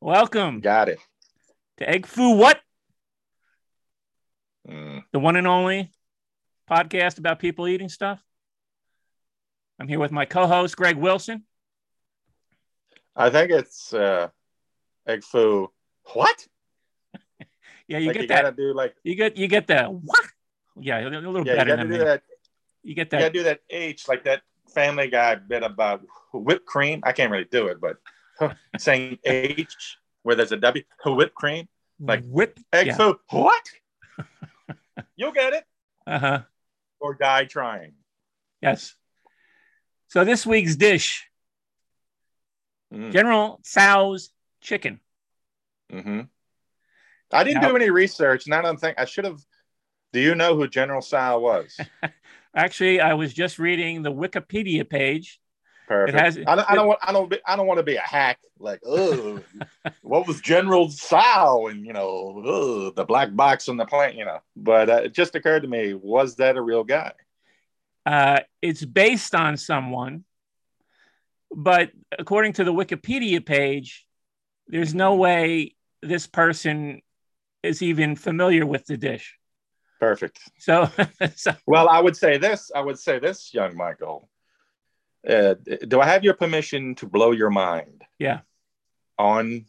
Welcome Got it. to Egg Foo What? Mm. The one and only podcast about people eating stuff. I'm here with my co-host Greg Wilson. I think it's uh, egg foo. What? Yeah, you like get you that. gotta do like You get you get the what? Yeah, a little yeah, you better gotta than do me. that. You get that. You gotta do that H like that Family Guy bit about whipped cream. I can't really do it, but saying H where there's a W, whipped cream, like- whip. egg Yeah. What? You'll get it Uh huh. or die trying. Yes. So this week's dish, Mm. General Tso's chicken. hmm I didn't Now- do any research, and I don't think I should have. Do you know who General Sal was? Actually, I was just reading the Wikipedia page. Perfect. has- I don't. I don't want. I don't. Be, I don't want to be a hack. Like, oh, what was General Sal? And you know, ugh, the black box on the plane. You know. But uh, it just occurred to me: was that a real guy? Uh, it's based on someone, but according to the Wikipedia page, there's no way this person is even familiar with the dish. Perfect. So, so Well, I would say this. I would say this, young Michael. Uh, do I have your permission to blow your mind? Yeah. On,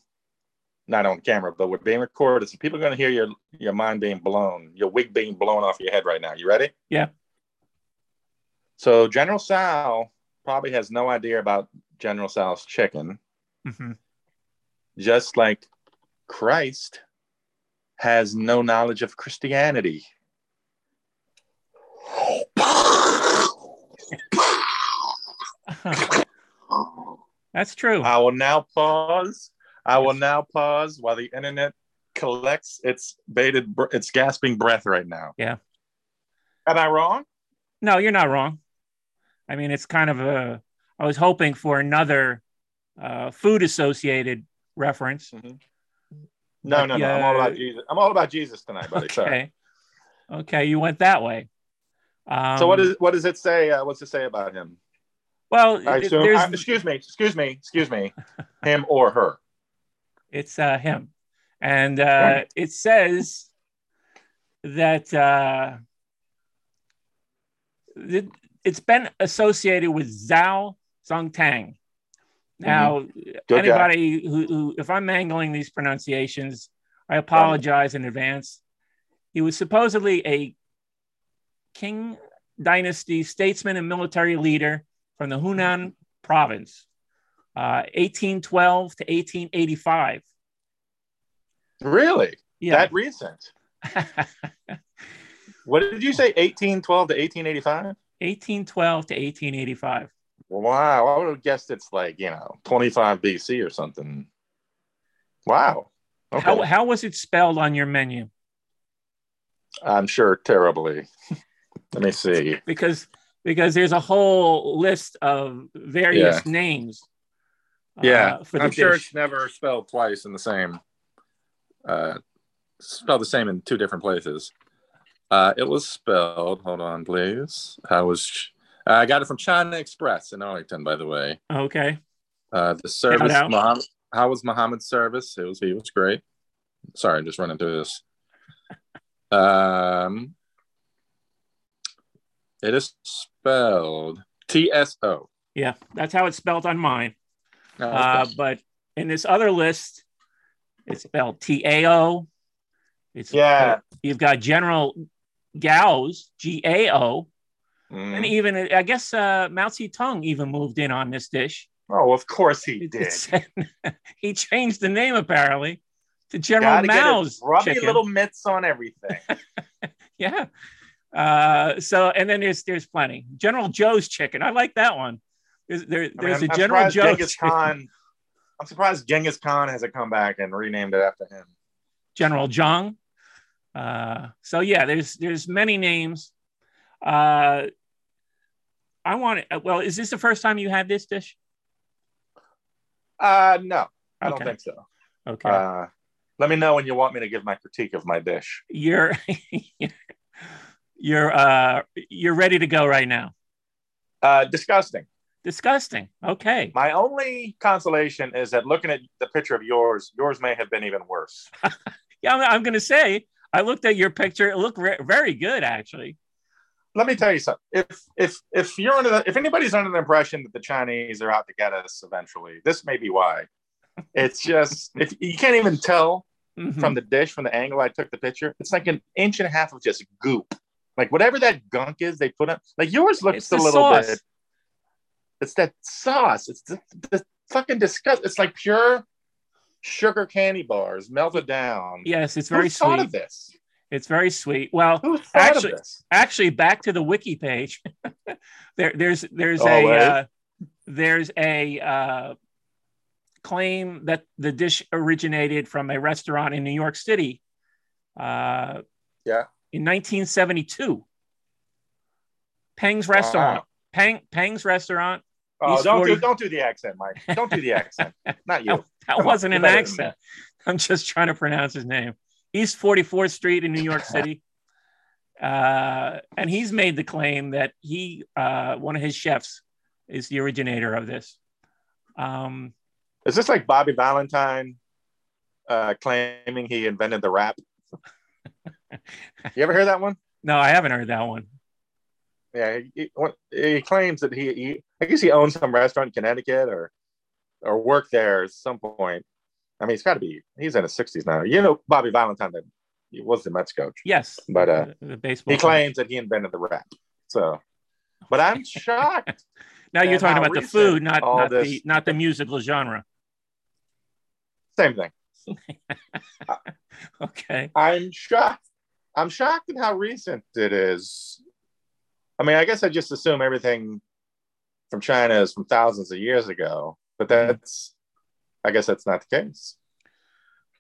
not on camera, but we're being recorded, so people are going to hear your your mind being blown, your wig being blown off your head right now. You ready? Yeah. So General Sal probably has no idea about General Sal's chicken, mhm. just like Christ has no knowledge of Christianity. that's true. I will now pause. I will now pause while the internet collects its bated, br- its gasping breath right now. Yeah. Am I wrong? No, you're not wrong. I mean, it's kind of a. I was hoping for another uh, food associated reference. No, But, no, no. I'm all about Jesus. I'm all about Jesus tonight, buddy. Sorry. Okay. Okay, you went that way. Um, So what is what does it say? Uh, what's it say about him? Well, I assume, there's, I- excuse me, excuse me, excuse me, him or her. it's uh, him, and uh, Right. it says that uh, it, it's been associated with Zuo Zongtang. Now, Mm-hmm. Anybody who, who, if I'm mangling these pronunciations, I apologize in advance. He was supposedly a King dynasty statesman and military leader from the Hunan province, uh, 1812 to 1885. Really? Yeah. That recent? What did you say? 1812 to 1885? 1812 to 1885. Wow, I would have guessed it's like you know 25 BC or something. Wow. Okay. How, how was it spelled on your menu? I'm sure terribly. Let me see. Because because there's a whole list of various Yeah. names. uh, Yeah, the I'm sure it's never spelled twice in the same. Uh, spelled the same in two different places. Uh, it was spelled. Hold on, please. I was? I got it from China Express in Arlington, by the way. Okay. Uh, the service. out. Muhammad, how was Muhammad's service? It was. He was great. Sorry, I'm just running through this. Um, it is spelled T S O. Yeah, that's how it's spelled on mine. Oh, Uh, but in this other list, it's spelled T A O. It's Yeah. You've got General Gao's G A O, Mm. and even I guess uh, Mao Zedong even moved in on this dish. Oh, of course he did. it he changed the name apparently to General Gotta get Mao's his rubby chicken. little mitts on everything. Yeah. Uh, so and then there's there's plenty. General Joe's chicken. I like that one. There's there, I mean, there's a I'm General Joe's Genghis chicken. Khan. I'm surprised Genghis Khan hasn't come back and renamed it after him. General Zhang. Uh, so yeah, there's there's many names. Uh, I want it. Well, is this the first time you had this dish? Uh, no, I Okay. don't think so. Okay, Uh, let me know when you want me to give my critique of my dish. you're you're uh you're ready to go right now. Uh, disgusting. Disgusting. Okay. My only consolation is that looking at the picture of yours, yours may have been even worse. yeah, I'm, I'm going to say, I looked at your picture. It looked re- very good, actually. Let me tell you something. If if if you're under the, if anybody's under the impression that the Chinese are out to get us eventually, this may be why. It's just if you can't even tell Mhm. from the dish from the angle I took the picture, it's like an inch and a half of just goop. Like whatever that gunk is they put on. Like yours looks It's a little sauce. bit. It's that sauce. It's the, the fucking disgust. It's like pure sugar candy bars melted down. yes, it's very Who very thought sweet. of this? It's very sweet. Well, Who Actually- actually, back to the wiki page. there, there's there's Oh, a right. uh, there's a uh, claim that the dish originated from a restaurant in New York City. Uh, Yeah. In 1972. Peng's restaurant. Peng Peng's restaurant. Oh, don't 40 do don't do the accent, Mike. Don't do the accent. Not you. That Come wasn't an accent. I'm just trying to pronounce his name. East 44th Street in New York City. Uh, and he's made the claim that he, uh, one of his chefs, is the originator of this. Um, Is this like Bobby Valentine uh, claiming he invented the wrap? You ever hear that one? no, I haven't heard that one. Yeah, he, he, claims that he, he, I guess he owns some restaurant in Connecticut or, or worked there at some point. I mean, he's got to be. He's in his sixties now. You know, Bobby Valentine, that he was the Mets coach. Yes, But, uh, the, the baseball. He claims that he invented the wrap. So, but I'm shocked. Now you're talking about the food, not not the not the musical genre. Same thing. Okay. I'm shocked. I'm shocked at how recent it is. I mean, I guess I just assume everything from China is from thousands of years ago, but mm-hmm. that's, I guess that's not the case.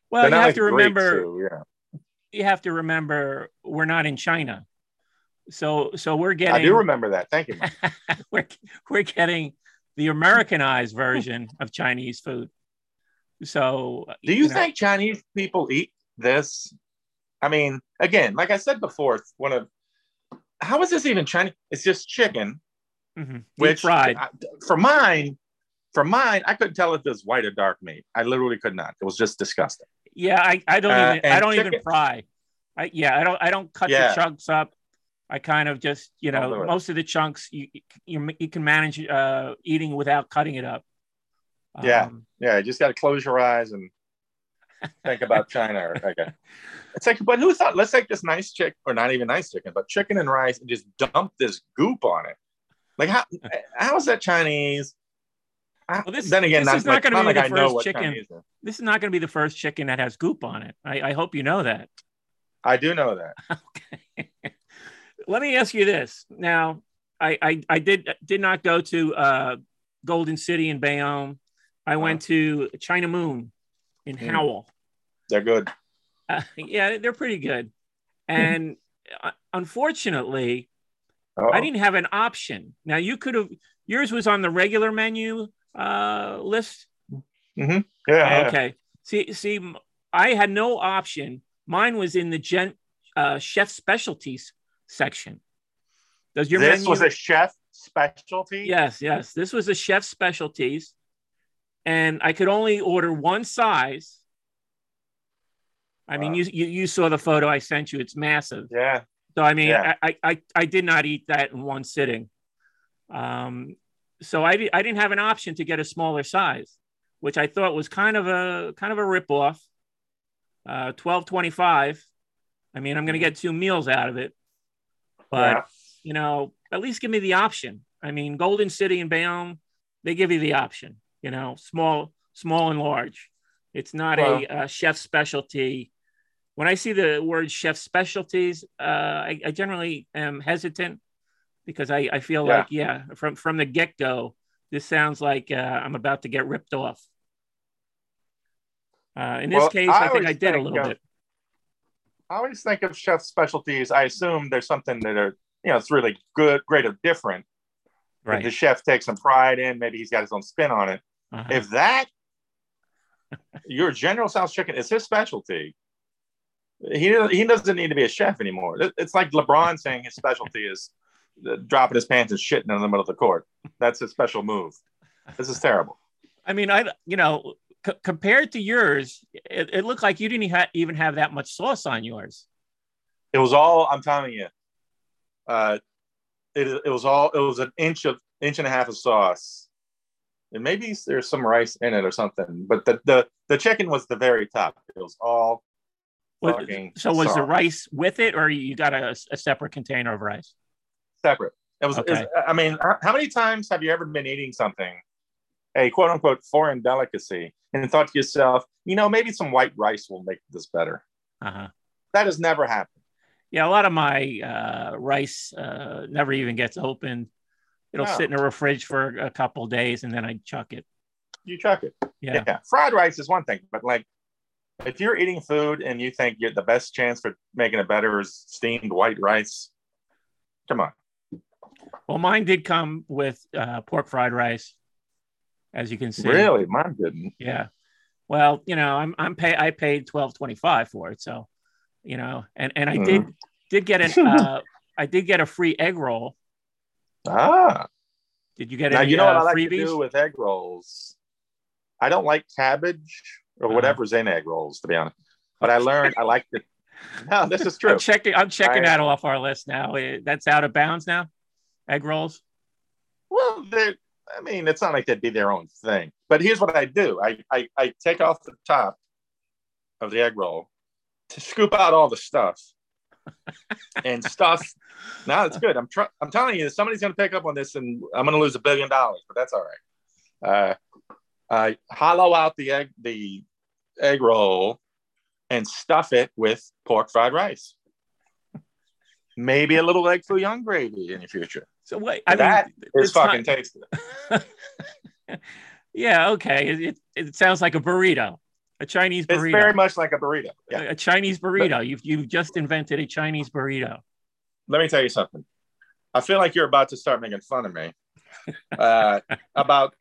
Well, They're you have like to remember. too, yeah. You have to remember we're not in China, so so we're getting, I do remember that. Thank you. We're we're getting the Americanized version of Chinese food. So, Do you know, think Chinese people eat this? I mean, again, like I said before, it's one of how is this even Chinese? It's just chicken, mhm, which fried? I- for mine, for mine, I couldn't tell if it was white or dark meat. I literally could not. It was just disgusting. Yeah, I, I don't Uh, even I don't even fry. I yeah, I don't I don't cut Yeah. the chunks up. I kind of just you know most of the chunks you you, you can manage uh, eating without cutting it up. Yeah. Um, Yeah, you just got to close your eyes and think about China. Or, okay. It's like, but who thought? Let's take this nice chicken, or not even nice chicken, but chicken and rice, and just dump this goop on it. Like how? How is that Chinese? I- Well, this- then again, this not, is not like, gonna be like the first chicken. Is. this is not going to be the first chicken that has goop on it. I, I hope you know that. I do know that. Okay. Let me ask you this. Now, I, I, I did did not go to uh, Golden City in Bayonne. I went to China Moon in Mm. Howell. They're good. Uh, yeah, they're pretty good. And uh, unfortunately, Uh-oh. I didn't have an option. Now, you could have, yours was on the regular menu uh, list. Yeah. yeah. Okay. See, see, I had no option. Mine was in the gen, uh, chef specialties section. Does your This menu? was a chef specialty. yes, yes. This was a chef specialties, and I could only order one size. I mean, you, you you saw the photo I sent you. It's massive. Yeah. So I mean, Yeah. I, I I did not eat that in one sitting. Um, so I I didn't have an option to get a smaller size, which I thought was kind of a kind of a ripoff. Uh, twelve twenty five. I mean, I'm going to get two meals out of it, but Yeah. you know, at least give me the option. I mean, Golden City and Bayonne, they give you the option. You know, small, small and large. It's not Well- a, uh chef specialty. When I see the word chef specialties, uh, I, I generally am hesitant because I, I feel Yeah. like, yeah, from from the get go, this sounds like uh, I'm about to get ripped off. Uh, in this Well, case, I I, think I did a little of- bit. I always think of chef specialties. I assume there's something that are, you know, it's really good, great or different. Right. The chef takes some pride in. Maybe he's got his own spin on it. Uh-huh. If that, your General Tso's chicken is his specialty, he he doesn't need to be a chef anymore. It's like LeBron saying his specialty is dropping his pants and shitting in the middle of the court. That's a special move. This is terrible. I mean, I you know, c- compared to yours, it, it looked like you didn't ha- even have that much sauce on yours. It was all I'm telling you. Uh, it, it was all it was an inch of inch and a half of sauce, and maybe there's some rice in it or something. But the the the chicken was the very top. It was all fucking so was the rice with it, or you got a, a separate container of rice? separate. It was, it was- I mean, how, how many times have you ever been eating something, a quote unquote foreign delicacy, and thought to yourself, you know, maybe some white rice will make this better? Uh-huh. That has never happened. Yeah, a lot of my uh, rice uh, never even gets opened. It'll sit in a fridge for a couple days, and then I chuck it. You chuck it. Yeah. yeah. Fried rice is one thing, but like, if you're eating food and you think you're the best chance for making it better is steamed white rice, come on. Well, mine did come with uh, pork fried rice, as you can see. Really, mine didn't. Yeah. Well, you know, I'm I'm pay I paid twelve twenty five for it, so you know, and and I Mhm. did did get an uh, I did get a free egg roll. Ah, Did you get now any you know what uh, I like freebies? to do with egg rolls. I don't like cabbage or Uh-huh. whatever's in egg rolls, to be honest. But I learned I like it. No, this is true. I'm checking. I'm checking I- that off our list now. Eh, That's out of bounds now. Egg rolls. Well, they I mean, it's not like they'd be their own thing. But here's what I do: I I, I take off the top of the egg roll to scoop out all the stuff and stuff. Now it's good. I'm tr- I'm telling you, somebody's going to pick up on this, and I'm going to lose a billion dollars. But that's all right. Uh, I hollow out the egg the egg roll and stuff it with pork fried rice. Maybe a little egg foo young gravy in the future. So wait, I that mean, is it's not- fucking tasty. yeah, okay. It, it, it sounds like a burrito, a Chinese It's burrito. very much like a burrito. Yeah. a Chinese burrito. You've you've just invented a Chinese burrito. Let me tell you something. I feel like you're about to start making fun of me. Uh, about,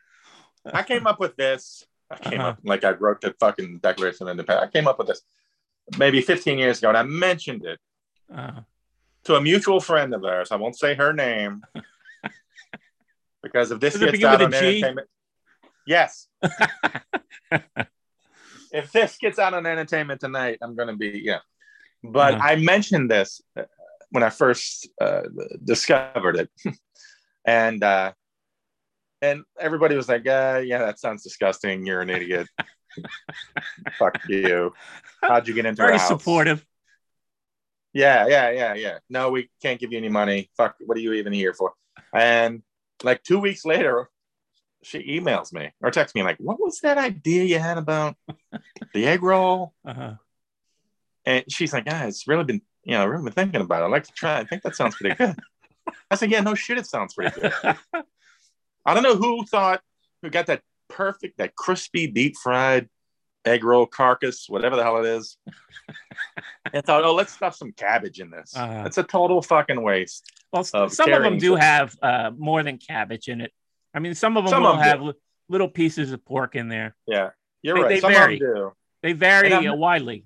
I came up with this. I came Uh-huh. up like I wrote the fucking Declaration of Independence. I came up with this maybe 15 years ago, and I mentioned it Uh, to a mutual friend of ours. I won't say her name because if this Does gets out on G? entertainment, yes. if this gets out on entertainment tonight, I'm going to be yeah. But Uh-huh. I mentioned this uh, when I first uh, discovered it, and uh, and everybody was like, uh, "Yeah, that sounds disgusting. You're an idiot. Fuck you. How'd you get into very our house?" supportive. Yeah, yeah, yeah, yeah. No, we can't give you any money. Fuck, what are you even here for? And like two weeks later, she emails me or texts me like, "What was that idea you had about the egg roll?" Uh-huh. And she's like, "Yeah, it's really been, you know, really been thinking about it. I'd like to try. I think that sounds pretty good." I said, "Yeah, no shit, it sounds pretty good." I don't know who thought who got that perfect, that crispy, deep fried egg roll carcass, whatever the hell it is, and thought, "Oh, let's stuff some cabbage in this." Uh-huh. It's a total fucking waste. well, some of them do have uh, more than cabbage in it. I mean, some of them Some will of 'em do. have li- little pieces of pork in there. Yeah, you're They- right. they Some vary. of them do. They vary uh, widely.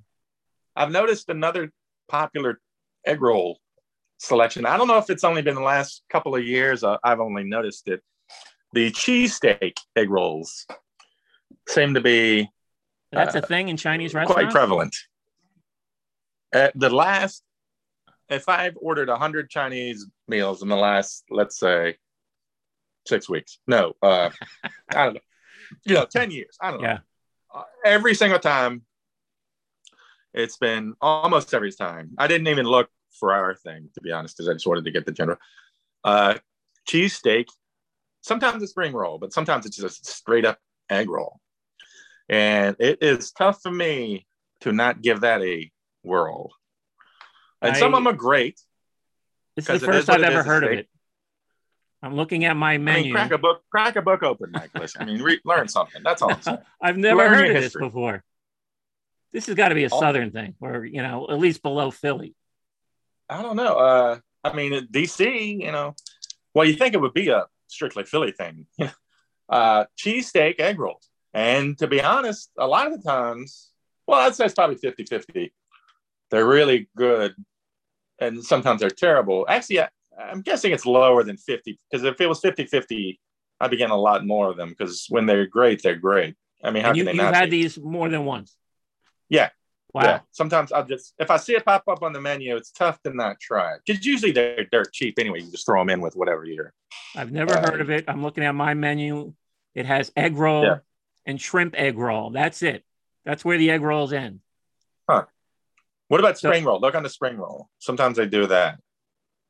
I've noticed another popular egg roll selection. I don't know if it's only been the last couple of years. Uh, I've only noticed it. The cheesesteak egg rolls seem to be That's uh, a thing in Chinese restaurants. quite prevalent. At the last, if I've ordered 100 Chinese meals in the last, let's say, six weeks, no, uh, I don't know, you know, 10 years, I don't know. Yeah. Uh, every single time, it's been almost every time. I didn't even look for our thing, to be honest, because I just wanted to get the general. Uh, cheesesteak, sometimes it's spring roll, but sometimes it's just a straight up egg roll. And it is tough for me to not give that a whirl. And some of them are great. This is the first I've ever heard of it. I'm looking at my I menu. mean, crack a book, crack a book open, Nicholas. I mean, re- learn something. That's all I'm saying. I've never Learn heard of history. this before. This has got to be a Oh. southern thing, or you know, at least below Philly. I don't know. Uh, I mean, DC, you know, well, you think it would be a strictly Philly thing. uh, cheesesteak egg rolls. And to be honest, a lot of the times, well, I'd say it's probably 50 50. They're really good. And sometimes they're terrible. Actually, I, I'm guessing it's lower than 50 because if it was 50 50, I'd be getting a lot more of them because when they're great, they're great. I mean, how And you, can they you've had be? these more than once. Yeah. Wow. Yeah. Sometimes I'll just, if I see it pop up on the menu, it's tough to not try it because usually they're dirt cheap anyway. You just throw them in with whatever you're. I've never Uh, heard of it. I'm looking at my menu. It has egg roll Yeah. and shrimp egg roll. That's it. That's where the egg rolls end. Huh. What about So- spring roll? Look on the spring roll. Sometimes they do that.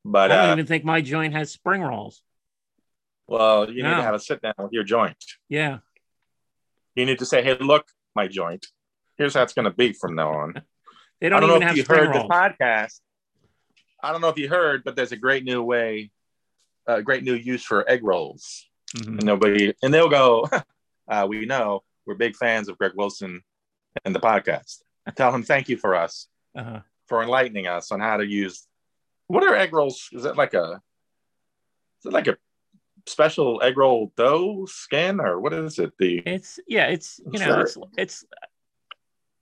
But, I don't uh, even think my joint has spring rolls. well, you need to have a sit down with your joint. Yeah. You need to say, hey, look, my joint. Here's how it's going to be from now on. They don't, don't know even if have you heard rolls. the podcast. I don't know if you heard, but there's a great new way, a great new use for egg rolls. Mhm. And nobody, and they'll go, uh, we know we're big fans of Greg Wilson and the podcast. Tell him thank you for us, Uh-huh. for enlightening us on how to use. What are egg rolls? Is it like a, is it like a special egg roll dough skin or what is it? The, It's yeah, it's you know, it's it's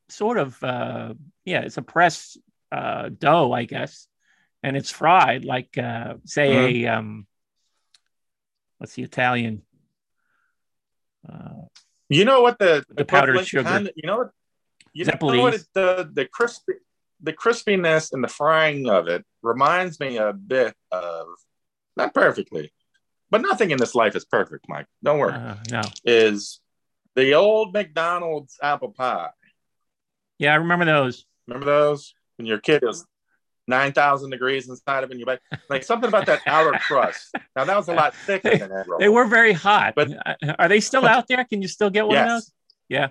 sort of uh yeah, it's a pressed uh dough, I guess. And it's fried like uh say Mm-hmm. a um what's the Italian uh you know what the, The powdered sugar. kind of- you know what, you know what it, the, the crispy, the crispiness and the frying of it reminds me a bit of, not perfectly, but nothing in this life is perfect, Mike. Don't worry. uh, no. is the old McDonald's apple pie. Yeah, I remember those. Remember those? When your kid was 9,000 degrees inside of it, and you like, like something about that outer crust. Now, that was a lot thicker than that. They were very hot. But- But are they still out there? Can you still get one of those? Yeah.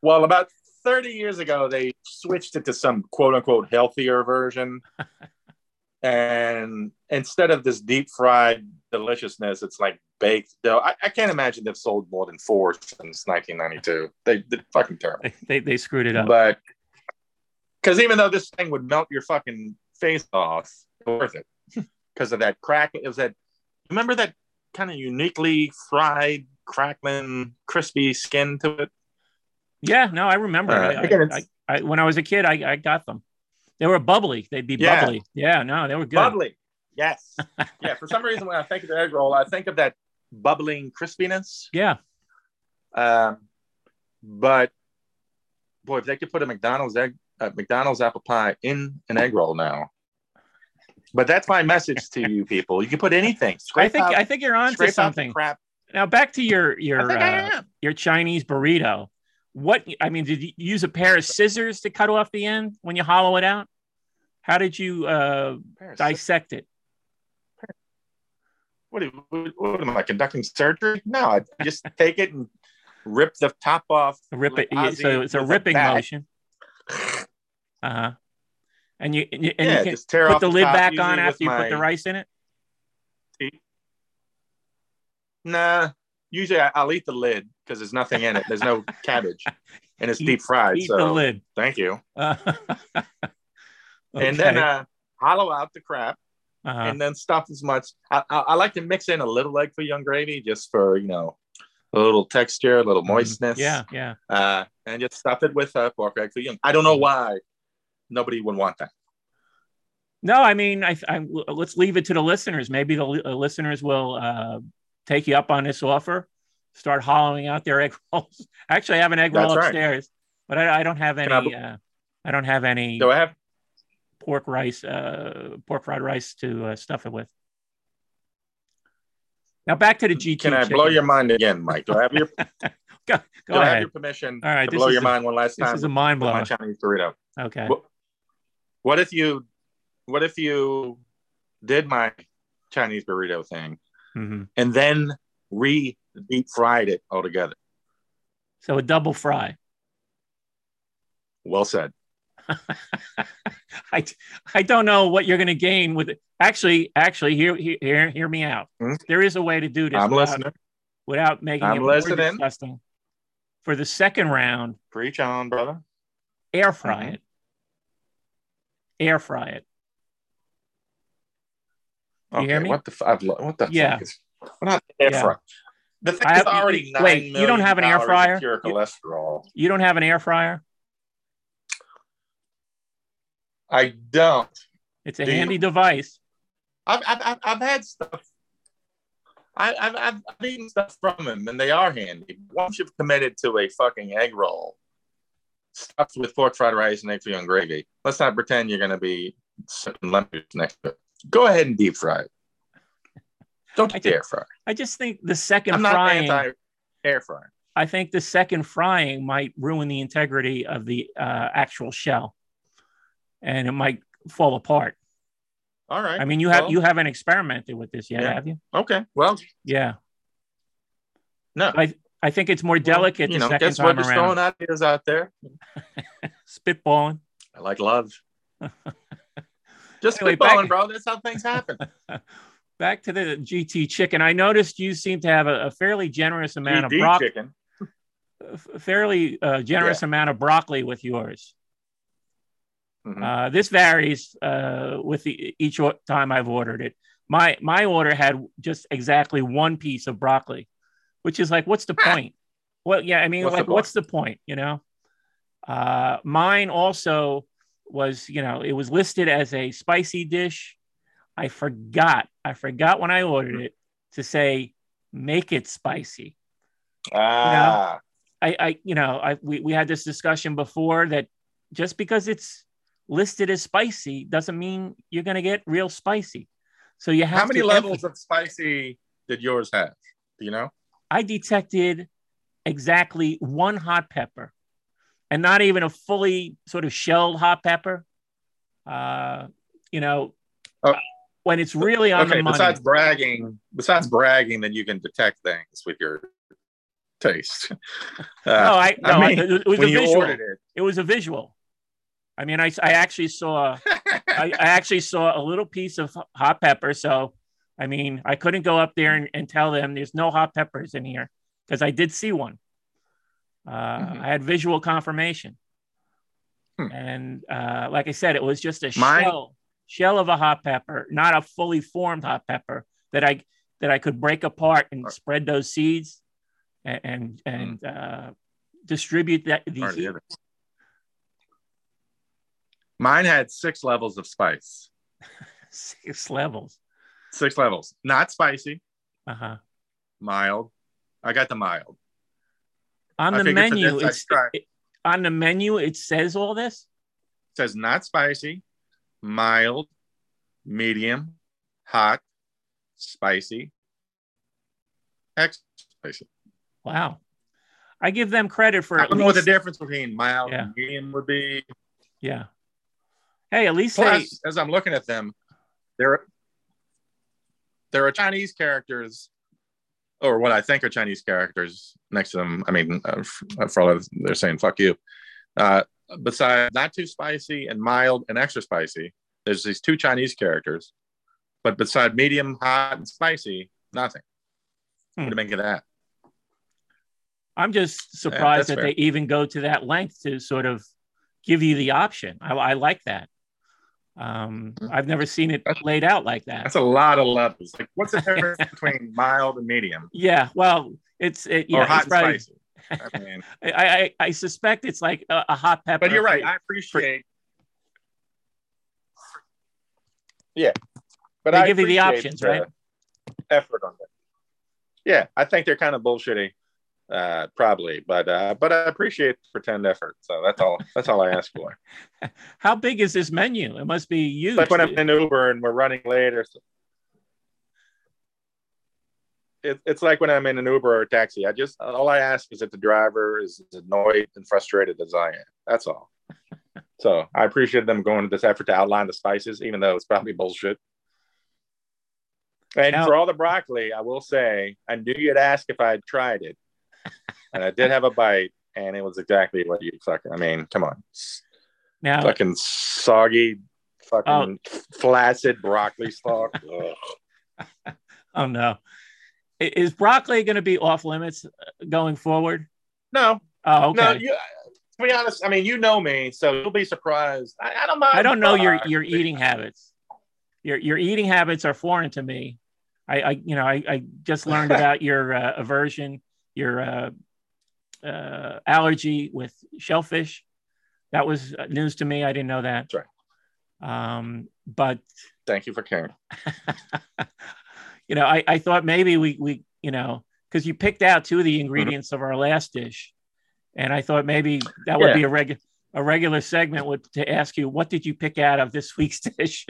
Well, about 30 years ago, they switched it to some quote unquote healthier version. and instead of this deep fried deliciousness, it's like baked dough. I, I can't imagine they've sold more than four since 1992. They did fucking terrible. They, they, they screwed it up. But because even though this thing would melt your fucking face off, worth it because of that crack. It was that, remember that kind of uniquely fried, crackling, crispy skin to it? Yeah, no, I remember. Uh, I- again, I, I, when I was a kid, I, I got them. They were bubbly. They'd be Yeah. bubbly. Yeah, no, they were good. Bubbly. Yes. yeah. For some reason, when I think of the egg roll, I think of that bubbling crispiness. Yeah. Um, but boy, if they could put a McDonald's egg, a McDonald's apple pie in an egg roll now. But that's my message to you people. You can put anything. I think out, I think you're out the something. crap. Now back to your your uh, your Chinese burrito. What I mean, did you use a pair of scissors to cut off the end when you hollow it out? How did you uh, dissect it? What, what, what am I conducting surgery? No, I just take it and rip the top off. Rip it. like so it's a ripping bat. motion. Uh huh. And you and you, and yeah, you can just tear put off the lid top, back on with after you put my the rice in it. teeth. Nah, usually I, I'll eat the lid because there's nothing in it. There's no cabbage, and it's Eat- deep fried. Eat so the lid. thank you. Uh, And then uh, hollow out the crap, Uh-huh. and then stuff as much. I, I, I like to mix in a little egg foo young gravy just for you know a little texture, a little moistness. Mm-hmm. yeah, yeah. uh, and just stuff it with uh, pork egg foo young. I don't know why nobody would want that. No, I mean, I, I let's leave it to the listeners. Maybe the uh, listeners will uh, take you up on this offer. Start hollowing out their egg rolls. Actually, I have an egg roll That's right. upstairs, but I, I don't have Can I any. uh, I don't have any Do I have? pork rice, uh, pork fried rice to uh, stuff it with. Now back to the GQ. Can I blow your mind again, Mike? Do I have your? Go, do go I have your permission All right, to blow your a- mind one last time. This is a mind my. Chinese burrito? Okay. What, what if you? What if you did my Chinese burrito thing Mhm. and then re deep fried it altogether? So a double fry. Well said. I, I don't know what you're going to gain with it. Actually, actually, hear, hear, hear me out. Hmm? There is a way to do this I'm without, listening. without making I'm it more listening. disgusting. For the second round, Preach on, brother. air fry Mhm. it. Air fry it. You Okay, hear me? What the? f- I've, lo- what the? Yeah. Fuck is, we're not air Yeah. fry. The thing I is already nine wait, you don't have an air fryer? Pure You- cholesterol. You don't have an air fryer? I don't. It's a Do you? handy device. I've, I've, I've had stuff. I, I've, I've, I've eaten stuff from them, and they are handy. Once you've committed to a fucking egg roll stuffed with pork fried rice and egg foo young gravy, let's not pretend you're going to be sipping lemon next to it. Go ahead and deep fry it. Don't the air fryer. I just think the 2nd I'm not frying. anti air fryer. I think the second frying might ruin the integrity of the uh, actual shell, and it might fall apart. All right. I mean, you have Well, you haven't experimented with this yet, Yeah. have you? Okay. Well, Yeah, no. I I think it's more delicate you the know, second guess what? Just throwing ideas out there. Spitballing. I like love. Just Anyway, spitballing, back- bro. That's how things happen. Back to the GT chicken. I noticed you seem to have a, a fairly generous amount GD of broccoli. chicken. a fairly uh, generous amount of broccoli with yours. Mhm. Uh, this varies uh, with the, each o- time I've ordered it. My my order had just exactly one piece of broccoli, which is like, what's the point? Well, yeah, I mean, What's the like, what's the point? You know, uh, mine also was, you know, it was listed as a spicy dish. I forgot, I forgot when I ordered it to say make it spicy. Ah, I, I you know, I we, we had this discussion before that just because it's listed as spicy doesn't mean you're going to get real spicy. So you have how many levels of spicy did yours have? Do you know? I detected exactly one hot pepper, and not even a fully sort of shelled hot pepper. Uh, you know, Oh. when it's really on okay. the money. Besides bragging, besides bragging, then you can detect things with your taste. no, Uh, I no, I mean, it, it was a visual. ordered It was a visual. I mean, I I actually saw. I, I actually saw a little piece of hot pepper. So, I mean, I couldn't go up there and, and tell them there's no hot peppers in here because I did see one. Uh, Mhm. I had visual confirmation. Hmm. And uh, like I said, it was just a Mine- shell, shell of a hot pepper, not a fully formed hot pepper that I that I could break apart and spread those seeds and and, and uh, distribute that the heat. Mine had six levels of spice. six levels. Six levels. Not spicy, Uh huh. mild. I got the mild. On I the menu, it's it- on the menu. It says all this. It says not spicy, mild, medium, hot, spicy, extra spicy. Wow. I give them credit for I don't know what the difference between mild Yeah. and medium would be. yeah. Hey, at least Plus, they as I'm looking at them, there there are Chinese characters, or what I think are Chinese characters next to them. I mean, uh, for all of they're saying "fuck you." Uh, besides not too spicy and mild and extra spicy, there's these two Chinese characters. But beside medium, hot, and spicy, nothing. Hmm. What do you make of that? I'm just surprised that's that they even go to that length to sort of give you the option. I, I like that. Um, I've never seen it That's- laid out like that. That's a lot of levels. Like, what's the difference between mild and medium, Yeah, well, it's it, yeah, or hot it's probably- spicy? I mean, I, I I suspect it's like a, a hot pepper. but you're right. I appreciate. Yeah, but They I give you the appreciate options, right? Effort on that. Yeah, I think they're kind of bullshitty, uh, probably, but uh, but I appreciate the pretend effort. So that's all. That's all I ask for. How big is this menu? It must be huge. like when I'm in Uber and we're running late, or so- it, it's like when I'm in an Uber or a taxi. I just all I ask is that the driver is as annoyed and frustrated as I am. That's all. so I appreciate them going to this effort to outline the spices, even though it's probably bullshit. And Now- for all the broccoli, I will say I knew you'd ask if I had tried it, and I did have a bite, and it was exactly what you fucking. I mean, come on, now, fucking soggy, fucking Oh. flaccid broccoli stalk. Oh no, is broccoli going to be off limits uh, going forward? No, Oh, okay. no. You, to be honest, I mean, you know me, so you'll be surprised. I, I don't mind. I don't know your your eating habits. Your your eating habits are foreign to me. I, I you know I, I just learned about your uh, aversion, your uh, uh, allergy with shellfish. That was uh, news to me. I didn't know that. That's right. Um, but Thank you for caring. you know, I, I thought maybe we we you know because you picked out two of the ingredients of our last dish, and I thought maybe that would Yeah. be a regular a regular segment would to ask you what did you pick out of this week's dish.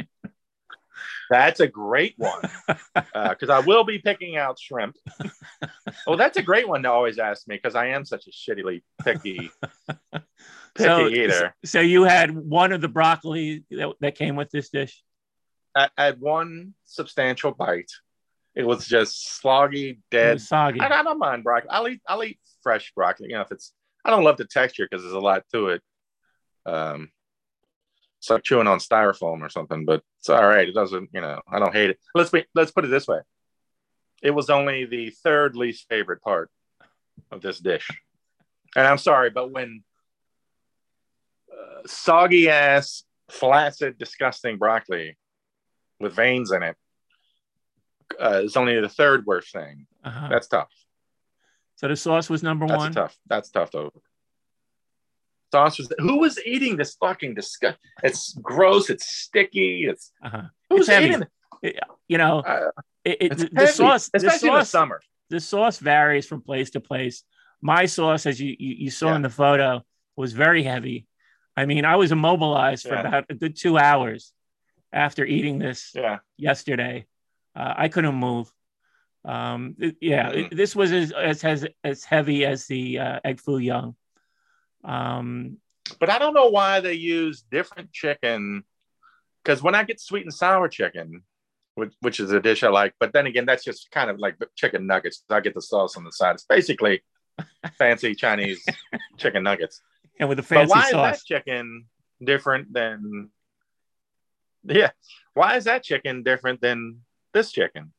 That's a great one because I will be picking out shrimp. well, that's a great one to always ask me because I am such a shittily picky picky so, eater. so you had one of the broccoli that, that came with this dish. I, I had one substantial bite. It was just sloggy, dead. soggy. I, I don't mind broccoli. I'll eat. I'll eat fresh broccoli. You know, if it's. I don't love the texture because there's a lot to it. Um, it's like chewing on styrofoam or something, but it's all right. It doesn't. You know, I don't hate it. Let's be. Let's put it this way. It was only the third least favorite part of this dish, and I'm sorry, but when uh, soggy ass, flaccid, disgusting broccoli with veins in it uh, is only the third worst thing. Uh-huh. That's tough. So the sauce was number That's one. tough. That's tough though. Sauce was who was eating this fucking disgust? It's gross. It's sticky. It's Uh-huh. who's It's eating it? You know, Uh, it, it, the, heavy, sauce, the especially in the sauce, summer. the sauce varies from place to place. My sauce, as you you, you saw Yeah. in the photo, was very heavy. I mean, I was immobilized for Yeah. about a good two hours after eating this Yeah, yesterday. Uh, I couldn't move. Um, it- yeah, Mhm. it- this was as as as, as heavy as the uh, egg foo young. Um, but I don't know why they use different chicken. Because when I get sweet and sour chicken, which, which is a dish I like, but then again, that's just kind of like chicken nuggets. I get the sauce on the side. It's basically fancy Chinese chicken nuggets. and with the But fancy why is that chicken different than? Yeah, why is that chicken different than this chicken?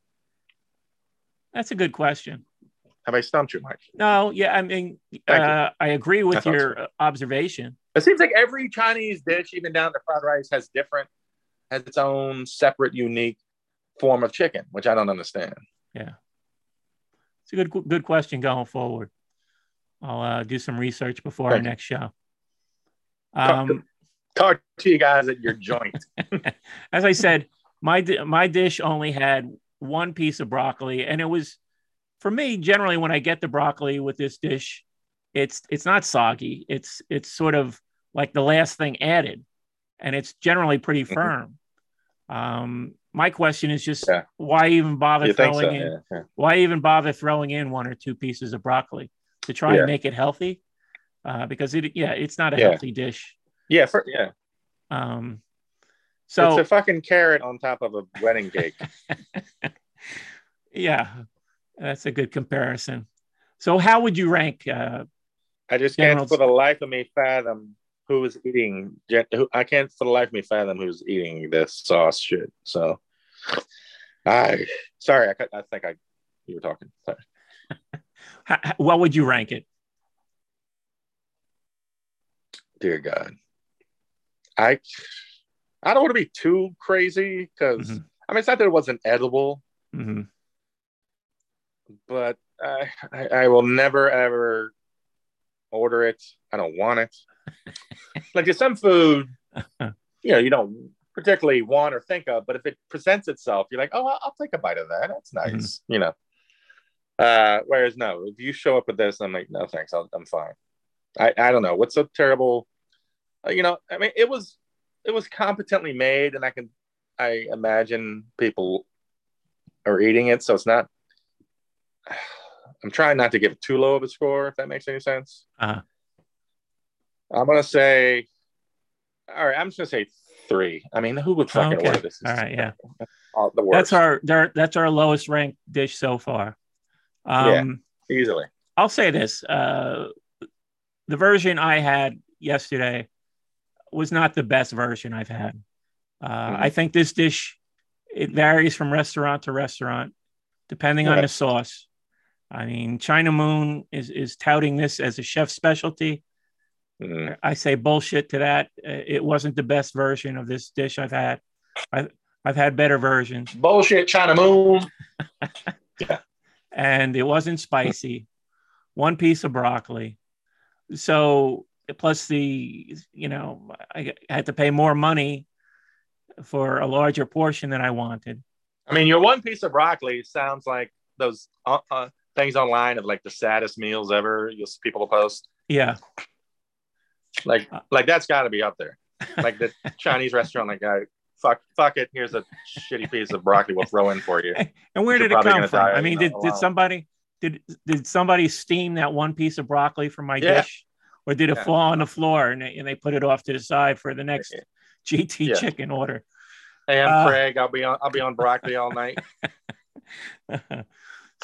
That's a good question. Have I stumped you, Mike? No, yeah, I mean, uh, I agree with thought your uh, observation. It seems like every Chinese dish, even down to fried rice, has different, has its own separate, unique form of chicken, which I don't understand. Yeah, it's a good good question going forward. I'll uh, do some research before our you. next show. Um, Talk to you guys at your joint. as I said, my my dish only had one piece of broccoli, and it was for me generally when I get the broccoli with this dish, it's it's not soggy. It's it's sort of like the last thing added, and it's generally pretty Mhm. firm. Um, my question is just Yeah. why even bother you throwing so? in Yeah, yeah. why even bother throwing in one or two pieces of broccoli to try and make it healthy? Uh, because it yeah, it's not a healthy dish. Yeah, for, yeah. Um, it's a fucking carrot on top of a wedding cake. yeah, that's a good comparison. So how would you rank? Uh, I just General- can't for the life of me fathom who is eating. I can't for the life of me fathom who's eating this sauce shit. So, I sorry. I, I think I you were talking. Sorry. what would you rank it? Dear God, I I don't want to be too crazy because Mhm. I mean it's not that it wasn't edible, hmm but I, I I will never ever order it. I don't want it. like there's some food, you know, you don't particularly want or think of, but if it presents itself, you're like, oh, I'll, I'll take a bite of that. That's nice, you know. Uh, whereas no, if you show up with this, I'm like, no, thanks, I'll, I'm fine. I I don't know what's so terrible. Uh, you know, I mean, it was it was competently made, and I can I imagine people are eating it, so it's not. I'm trying not to give too low of a score, if that makes any sense. Uh-huh. I'm gonna say, all right, I'm just gonna say three. I mean, who would fucking Okay. order this? All right, yeah. All- the worst. That's our that's our lowest ranked dish so far. Um, easily. I'll say this: uh, the version I had yesterday was not the best version I've had. Uh, Mhm. I think this dish it varies from restaurant to restaurant, depending on the sauce. I mean, China Moon is is touting this as a chef's specialty. Mhm. I say bullshit to that. Uh, It wasn't the best version of this dish I've had. I've I've had better versions. Bullshit, China Moon. Yeah. And it wasn't spicy. One piece of broccoli. So plus the you know I had to pay more money for a larger portion than I wanted. I mean, your one piece of broccoli sounds like those uh, uh, things online of like the saddest meals ever. You'll see people post. Yeah. Like, like that's got to be up there. Like the Chinese restaurant, like, guy, fuck, fuck it. Here's a shitty piece of broccoli we'll throw in for you. And where You're did it come from? I mean, did, did somebody did did somebody steam that one piece of broccoli from my Yeah. dish, or did it Yeah. fall on the floor and they, and they put it off to the side for the next GT Yeah. chicken order? Hey, I'm Uh, Craig. I'll be on. I'll be on broccoli all night.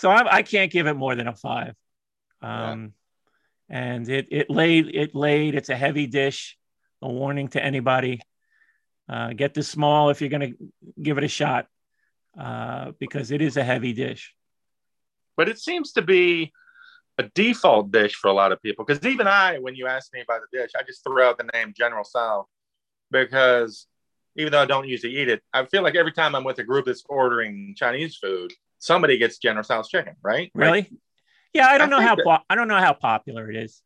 so I, I can't give it more than a five. Um, and it it laid it laid. It's a heavy dish. A warning to anybody: uh, get this small if you're going to give it a shot, uh, because it is a heavy dish. but it seems to be a default dish for a lot of people. Because even I, when you ask me about the dish, I just throw out the name General Tso because even though I don't usually eat it, I feel like every time I'm with a group that's ordering Chinese food, somebody gets General Tso's chicken, right? Like, Really? yeah, I don't I know how that- po- I don't know how popular it is.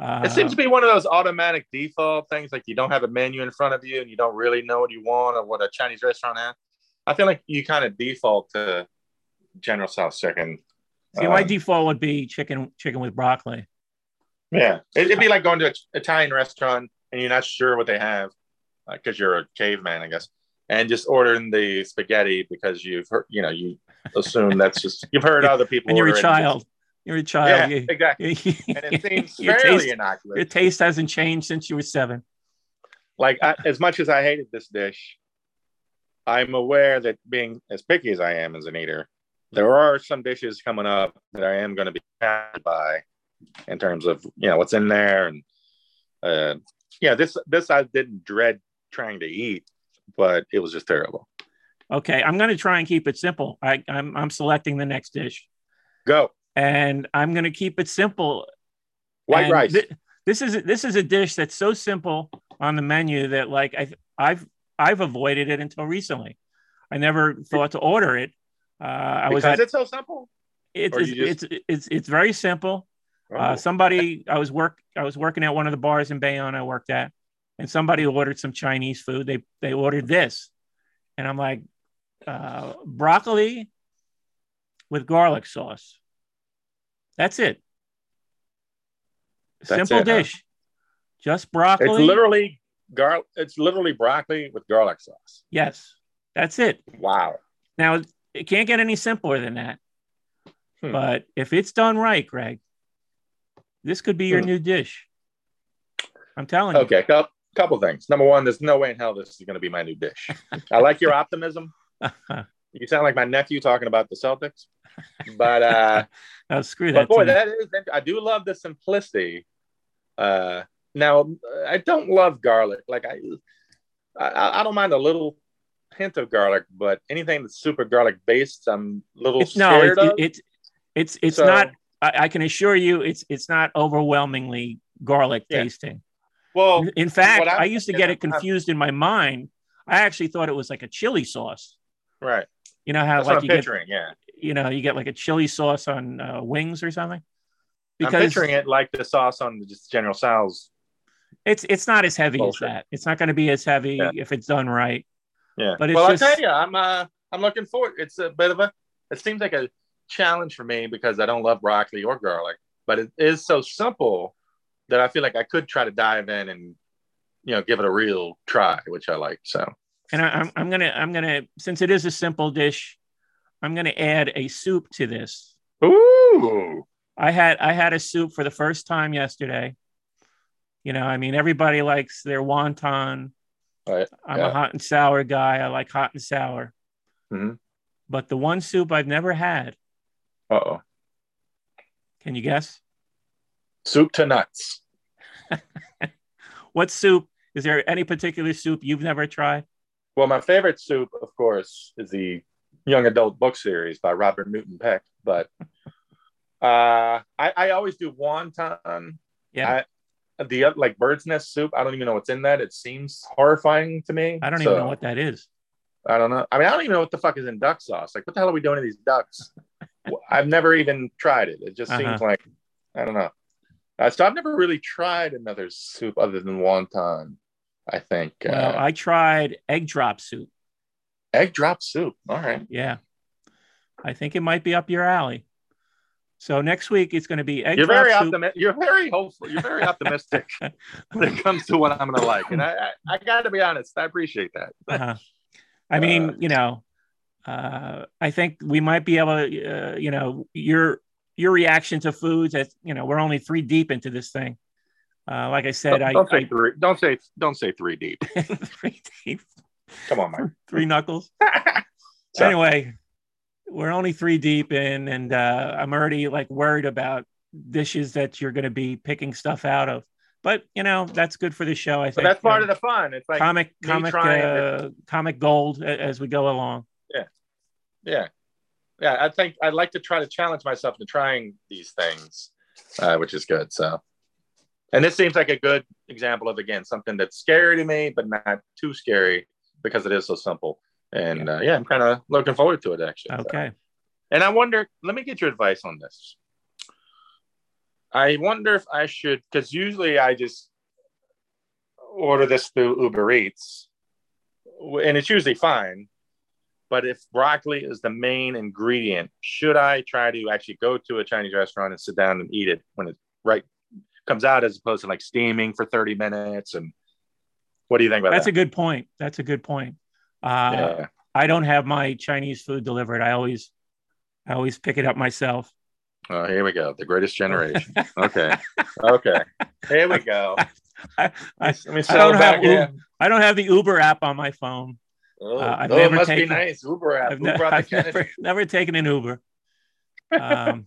Uh, it seems to be one of those automatic default things, like you don't have a menu in front of you and you don't really know what you want or what a Chinese restaurant has. I feel like you kind of default to General Tso's chicken. see, my Um, default would be chicken chicken with broccoli. Yeah, It- it'd be like going to an Italian restaurant and you're not sure what they have because you're a caveman, I guess, and just ordering the spaghetti because you've heard, you know, you assume that's just you've heard other people. And you're a order it child. You're a Yeah, child. You- exactly. you- And it seems your, fairly taste, your taste hasn't changed since you were seven. Like I, as much as I hated this dish, I'm aware that being as picky as I am as an eater, there are some dishes coming up that I am going to be happy by in terms of you know what's in there and uh yeah this this I didn't dread trying to eat, but it was just terrible. Okay, I'm going to try and keep it simple. I, I'm I'm selecting the next dish, Go and I'm going to keep it simple. white And rice. thi- this is this is a dish that's so simple on the menu that like I I've I've avoided it until recently. I never thought to order it. Uh, I was because at it's so simple. it's it's, just- it's it's it's very simple. Uh, Oh, somebody I was work I was working at one of the bars in Bayonne I worked at, and somebody ordered some Chinese food. They they ordered this, and I'm like, uh, broccoli with garlic sauce. That's it. That's Simple it, huh? dish. Just broccoli. it's literally gar. It's literally broccoli with garlic sauce. yes, that's it. Wow. Now it can't get any simpler than that. Hmm. But if it's done right, Greg, this could be your Hmm. new dish. I'm telling you. Okay, couple, couple things. Number one, there's no way in hell this is going to be my new dish. I like your optimism. You sound like my nephew talking about the Celtics. But uh, oh, screw but boy, that is I do love the simplicity. Uh, now I don't love garlic. Like I, I, I don't mind a little hint of garlic, but anything that's super garlic based, I'm a little It's, no, scared it, of. it, it's it's it's So- not. I, I can assure you, it's it's not overwhelmingly garlic Yeah. tasting. well, In- fact, I'm I used to get it confused in my mind. I actually thought it was like a chili sauce. Right. You know how That's like what you I'm get picturing. yeah, you know you get like a chili sauce on uh, wings or something. I'm picturing it like the sauce on just General Tso's. it's it's not as heavy Bullshit. as that. It's not going to be as heavy Yeah. if it's done right. Yeah, But it's well, just- I tell you, I'm uh, I'm looking forward. It's a bit of a. It seems like a challenge for me because I don't love broccoli or garlic, but it is so simple that I feel like I could try to dive in and you know give it a real try, which I like. So And I, I'm I'm gonna I'm gonna since it is a simple dish, I'm gonna add a soup to this. ooh, I had I had a soup for the first time yesterday. You know, I mean, everybody likes their wonton. Right, I'm a hot and sour guy. I like hot and sour. Mhm. But the one soup I've never had, uh oh, can you guess? soup to nuts. What soup? Is there any particular soup you've never tried? Well, my favorite soup, of course, is the young adult book series by Robert Newton Peck. But uh, I, I always do wonton. Yeah. I, the like bird's nest soup. I don't even know what's in that. It seems horrifying to me. I don't So, even know what that is. I don't know. I mean, I don't even know what the fuck is in duck sauce. Like, what the hell are we doing to these ducks? I've never even tried it. It just seems Uh-huh. like I don't know. Uh, so I've never really tried another soup other than wonton. I think. Well, uh, I tried egg drop soup. egg drop soup. All right. Yeah. I think it might be up your alley. So next week it's going to be egg You're drop very soup. optimistic. You're very hopeful. You're very optimistic when it comes to what I'm going to like. And I, I, I got to be honest. I appreciate that. Uh-huh. I mean, Uh, you know, uh, I think we might be able to, uh, you know, your your reaction to foods. That you know, we're only three deep into this thing. Uh, like I said, Don't, I, don't say I three. Don't say. Don't say three deep. three deep, Come on, man. three knuckles. So- Anyway, we're only three deep in, and uh, I'm already like worried about dishes that you're going to be picking stuff out of. But you know, that's good for the show. I But think that's part you of the fun. It's like, comic, comic, uh, comic gold as we go along. Yeah, yeah, yeah. I think I'd like to try to challenge myself to trying these things, uh, which is good. So, and this seems like a good example of again something that's scary to me, but not too scary because it is so simple. And yeah, uh, yeah I'm kind of looking forward to it actually. So. Okay. And I wonder, let me get your advice on this. I wonder if I should, because usually I just order this through Uber Eats, and it's usually fine. But if broccoli is the main ingredient, should I try to actually go to a Chinese restaurant and sit down and eat it when it's right comes out, as opposed to like steaming for thirty minutes? And what do you think about that? That's a good point. That's a good point. Uh, yeah. I don't have my Chinese food delivered. I always, I always pick it up myself. Oh, here we go. The greatest generation. Okay. okay. Here we go. I, I, Let me I don't have. Uber, I don't have the Uber app on my phone. Oh, Uh, I've oh, never it must taken- be nice. Uber app. I've, ne- Uber I've never, never taken an Uber. Um,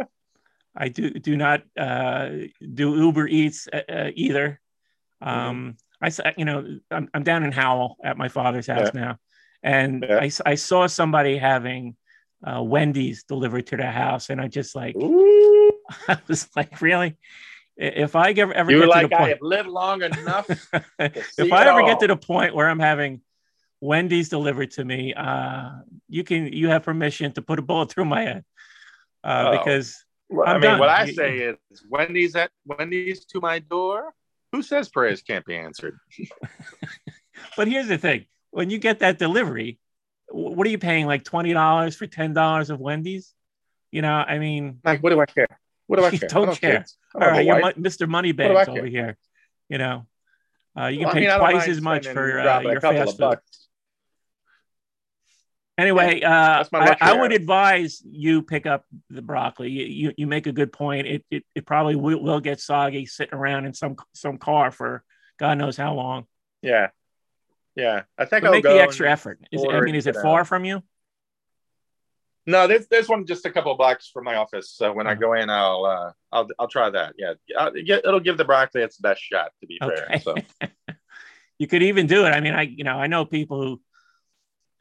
I do do not uh, do Uber Eats uh, uh, either. Um, I s- you know I'm, I'm down in Howell at my father's house now, and Yeah. I, I saw somebody having uh, Wendy's delivered to their house, and I just like Ooh. I was like, really? If I ever ever You get were to like, the I point, have lived long enough. if I ever all." get to the point where I'm having Wendy's delivered to me, uh, you can you have permission to put a bullet through my head uh, Oh. because Well, I mean, done. what I say is, Wendy's at Wendy's to my door. Who says prayers can't be answered? but here's the thing when you get that delivery what are you paying like $20 for $10 of wendy's you know i mean Like, what do I care? What do I care? don't I care. Don't all right you're mr moneybags over here you know uh, you can Well, I pay I don't twice as much for uh, your fast food bucks. Anyway uh, I, I would advise you pick up the broccoli you, you, you make a good point it, it, it probably will, will get soggy sitting around in some some car for god knows how long Yeah, yeah. I think but I'll make go the extra effort is, i mean is it uh, far from you No, there's there's one just a couple of blocks from my office. So when I Uh-huh. go in, I'll uh, I'll I'll try that. Yeah, I'll get, it'll give the broccoli its best shot. To be fair, so you could even do it. I mean, I you know I know people who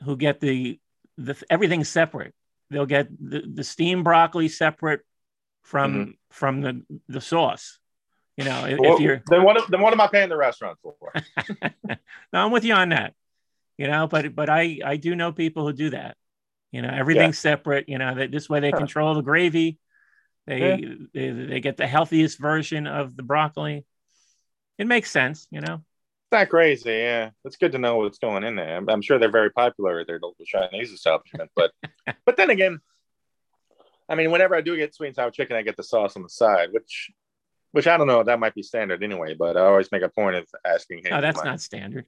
who get the the everything separate. They'll get the, the steamed broccoli separate from Mm-hmm. from the the sauce. You know, if, Well, if you're then what then what am I paying the restaurant for? no, I'm with you on that. You know, but but I I do know people who do that. You know, everything's separate. You know, that this way they Huh. control the gravy. They, Yeah. they they get the healthiest version of the broccoli. It makes sense, you know. Not crazy. Yeah, it's good to know what's going in there. I'm, I'm sure they're very popular at their local Chinese establishment. But but then again, I mean, whenever I do get sweet and sour chicken, I get the sauce on the side, which which I don't know. That might be standard anyway. But I always make a point of asking. Hey, No, that's not standard.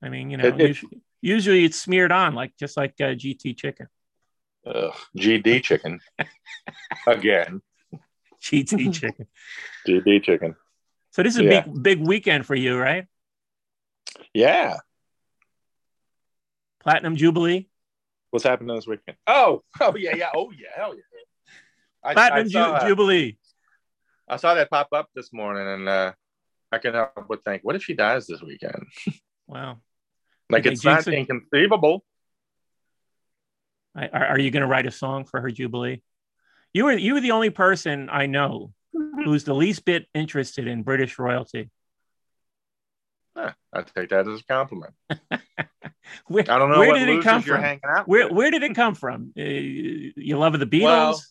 I mean, you know, It- it- usually, usually it's smeared on like just like uh, GT chicken. Ugh, GD chicken again. GT chicken. GD chicken. So this is a Yeah. big big weekend for you, right? Yeah. Platinum Jubilee, What's happening this weekend? Oh, oh yeah, yeah, oh yeah, hell yeah. I, I, Platinum Ju- saw, uh, Jubilee. I saw that pop up this morning, and uh, I can help but think, what if she dies this weekend? Wow. Like it's not jinx inconceivable. I, are, are you going to write a song for her Jubilee? You were you were the only person I know who's the least bit interested in British royalty. Huh, I take that as a compliment. Where, I don't know where did it come from? hanging out Where where did it come from? Uh, you love of the Beatles? Well,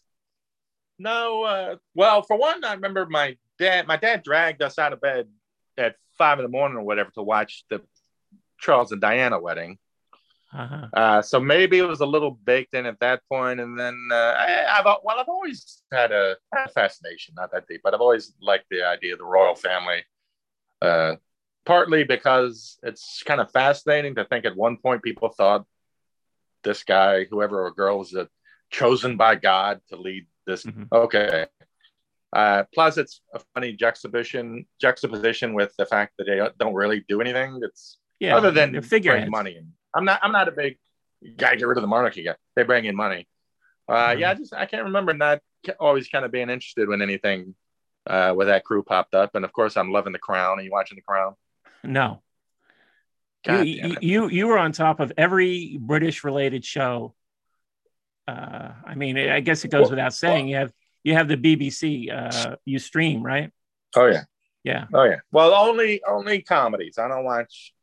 No, uh, well, for one, I remember my dad. My dad dragged us out of bed at five in the morning or whatever to watch the Charles and Diana wedding. Uh-huh. Uh, so maybe it was a little baked in at that point, and then uh, I, I've well, I've always had a, had a fascination, not that deep, but I've always liked the idea of the royal family. Uh, partly because it's kind of fascinating to think at one point people thought this guy, whoever or girl, was a, chosen by God to lead this. Mhm. Okay. Uh, plus, it's a funny juxtaposition juxtaposition with the fact that they don't really do anything. It's Yeah. other than bring money in. I'm not. I'm not a big guy. Get rid of the monarchy guy. They bring in money. Uh, Mhm. Yeah, I just I can't remember not always kind of being interested when anything uh, with that crew popped up. And of course, I'm loving the Crown. Are you watching the Crown? No. God you, you, you were on top of every British related show. Uh, I mean, I guess it goes Well- without saying. You have you have the BBC. Uh, you stream, right? Oh yeah. Yeah. Oh yeah. Well, only only comedies. I don't watch.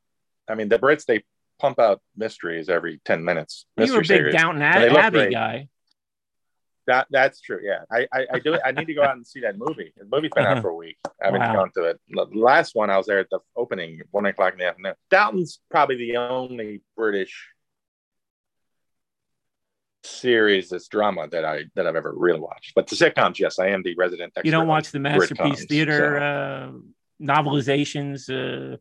I mean, the Brits they pump out mysteries every ten minutes. You were a big series. Downton Abbey great. guy. That that's true. Yeah, I I, I do. I need to go out and see that movie. The movie's been out for a week. I haven't Wow. gone to it. The last one I was there at the opening, one o'clock in the afternoon. Downton's probably the only British series that's drama that I that I've ever really watched. But the sitcoms, yes, I am the resident. You don't watch the masterpiece Britcoms, theater so. uh, novelizations uh,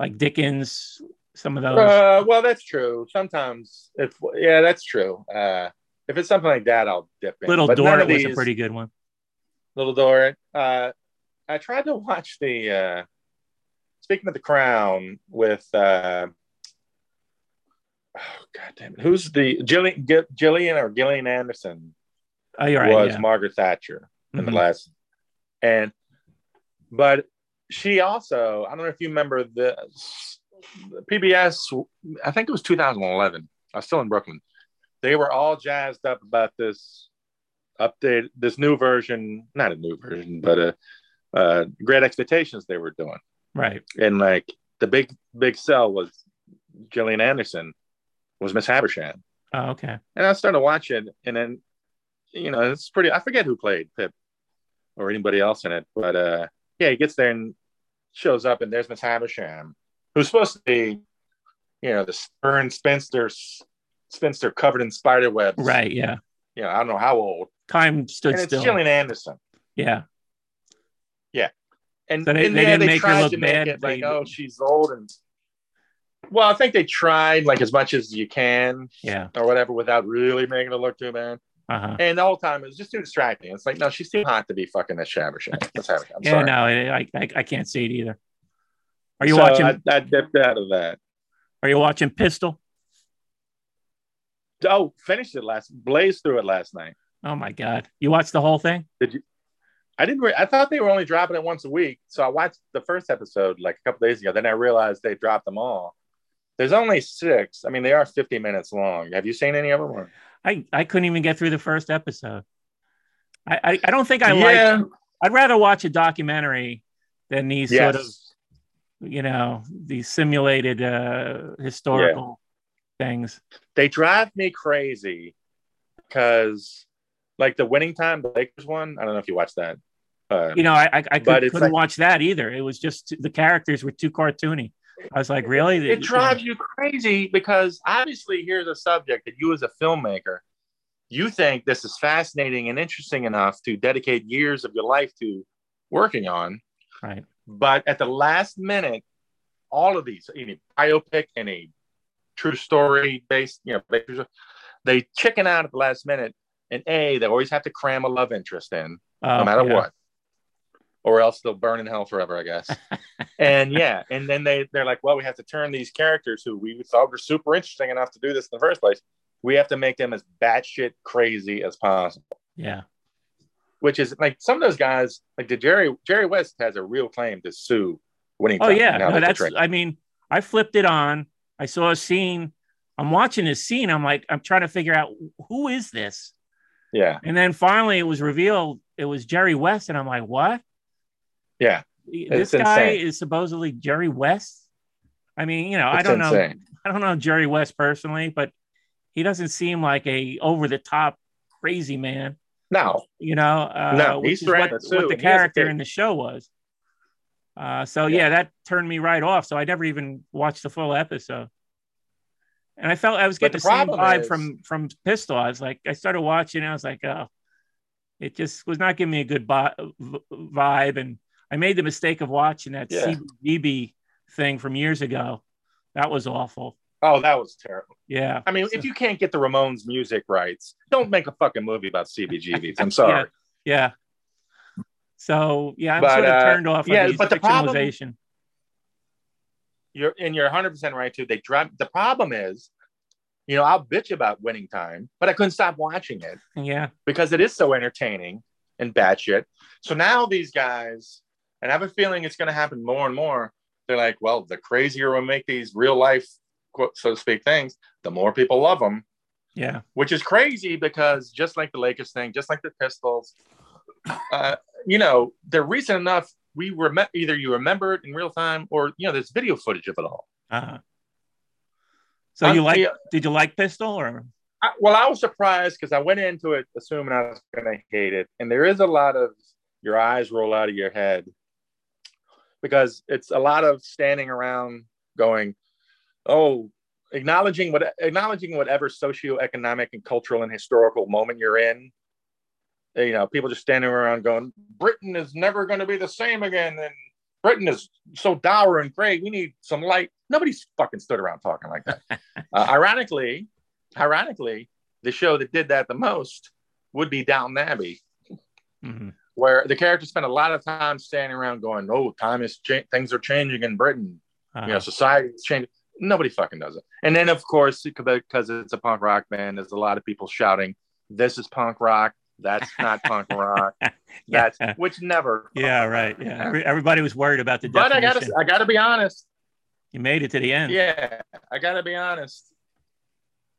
like Dickens. Some of those. Uh, well, that's true. Sometimes, if yeah, that's true. Uh, if it's something like that, I'll dip in. Little But Dorrit was a pretty good one. Little Dorrit. Uh, I tried to watch the. Uh, speaking of the Crown with. Uh, oh God damn it! Who's the Jillian, Gillian or Gillian Anderson Oh, you're right. was yeah. Margaret Thatcher in the Mhm. last, and but she also I don't know if you remember the PBS. I think it was 2011. I was still in Brooklyn. They were all jazzed up about this update, this new version, not a new version, but a uh, Great Expectations they were doing, Right. and like the big big sell was Gillian Anderson was Miss Havisham. Oh, okay. And I started watching, and then, you know, it's pretty. I forget who played Pip or anybody else in it, but uh, yeah, he gets there and shows up, and there's Miss Havisham, who's supposed to be, you know, the stern spinster, spinster covered in spider webs. Right. Yeah. You know, I don't know how old. Time stood And it's still. Gillian Anderson. Yeah. And, So they- and they yeah, didn't they make her tried look to make bad, it like, oh, she's old and. Well, I think they tried like as much as you can Yeah. or whatever without really making it look too bad. Uh huh. And the whole time it was just too distracting. It's like, no, she's too hot to be fucking. Let's have. I'm Yeah. sorry. No, I, I I can't see it either. Are you So watching? I, I dipped out of that. Are you watching Pistol? Oh, finished it last. Blazed through it last night. Oh my God! You watched the whole thing? Did you? I didn't. Re- I thought they were only dropping it once a week. So I watched the first episode like a couple days ago. Then I realized they dropped them all. There's only six. I mean, they are 50 minutes long. Have you seen any of them? Or? I I couldn't even get through the first episode. I I, I don't think I like. I'd rather watch a documentary than these Yes. sort of you know these simulated uh historical things. they drive me crazy because like the winning time the lakers one i don't know if you watched that uh, You know, I I, I could, couldn't like- watch that either. It was just the characters were too cartoony. I was like, really? it drives you crazy because obviously here's a subject that you as a filmmaker you think this is fascinating and interesting enough to dedicate years of your life to working on right. But at the last minute all of these any biopic any true story based you know they chicken out at the last minute and a they always have to cram a love interest in Oh, no matter yeah. what or else they'll burn in hell forever i guess and yeah and then they they're like well we have to turn these characters who we thought were super interesting enough to do this in the first place we have to make them as batshit crazy as possible Yeah. Which is like some of those guys like the jerry jerry west has a real claim to sue winning Oh yeah. No, that that's. I mean, I flipped it on. I saw a scene. I'm watching this scene. I'm like, I'm trying to figure out who is this. yeah And then finally, it was revealed it was Jerry West, and I'm like, what? yeah This It's guy insane. is supposedly Jerry West. I mean, you know, I don't know. I don't know Jerry West personally, but he doesn't seem like a over the top crazy man. No You know, uh, No, which is what, what the and he has a character in the show was. Uh, so yeah. Yeah. that turned me right off. So I never even watched the full episode. And I felt I was But getting the the, same vibe is- from from Pistol. I was like, I started watching, and I was like, oh, it just was not giving me a good vibe. And I made the mistake of watching that Yeah. CBGB thing from years ago. That was awful. Oh, that was terrible. Yeah. I mean, So- if you can't get the Ramones music rights, don't make a fucking movie about CBGBs. I'm sorry. Yeah. So yeah, I'm But, sort of uh, turned off yeah, but the problem- You're and you're 100 percent right too. They drive. The problem is, you know, I'll bitch about Winning Time, but I couldn't stop watching it yeah. because it is so entertaining and batshit. So now these guys, and I have a feeling it's going to happen more and more. They're like, well, the crazier we make these real life, so to speak, things, the more people love them. Yeah. which is crazy because just like the Lakers thing, just like the Pistols, uh, you know, they're recent enough. We remember either you remember it in real time or you know there's video footage of it all. Uh-huh. So you like? yeah, Did you like Pistol or? I, well, I was surprised because I went into it assuming I was going to hate it, and there is a lot of your eyes roll out of your head because it's a lot of standing around going, "Oh." Acknowledging what acknowledging whatever socioeconomic and cultural and historical moment you're in, you know, people just standing around going, Britain is never going to be the same again. And Britain is so dour and gray. We need some light. Nobody's fucking stood around talking like that. uh, ironically, ironically, the show that did that the most would be Downton Abbey, Mhm. where the characters spent a lot of time standing around going, "Oh, time is cha- things are changing in Britain. Uh-huh. You know, society is changing." Nobody fucking does it. And then, of course, because it's a punk rock band, there's a lot of people shouting, "This is punk rock. That's not punk rock. That's which never." yeah. Right. Yeah. Every, everybody was worried about the But I gotta, I gotta be honest. you made it to the end. Yeah, I gotta be honest.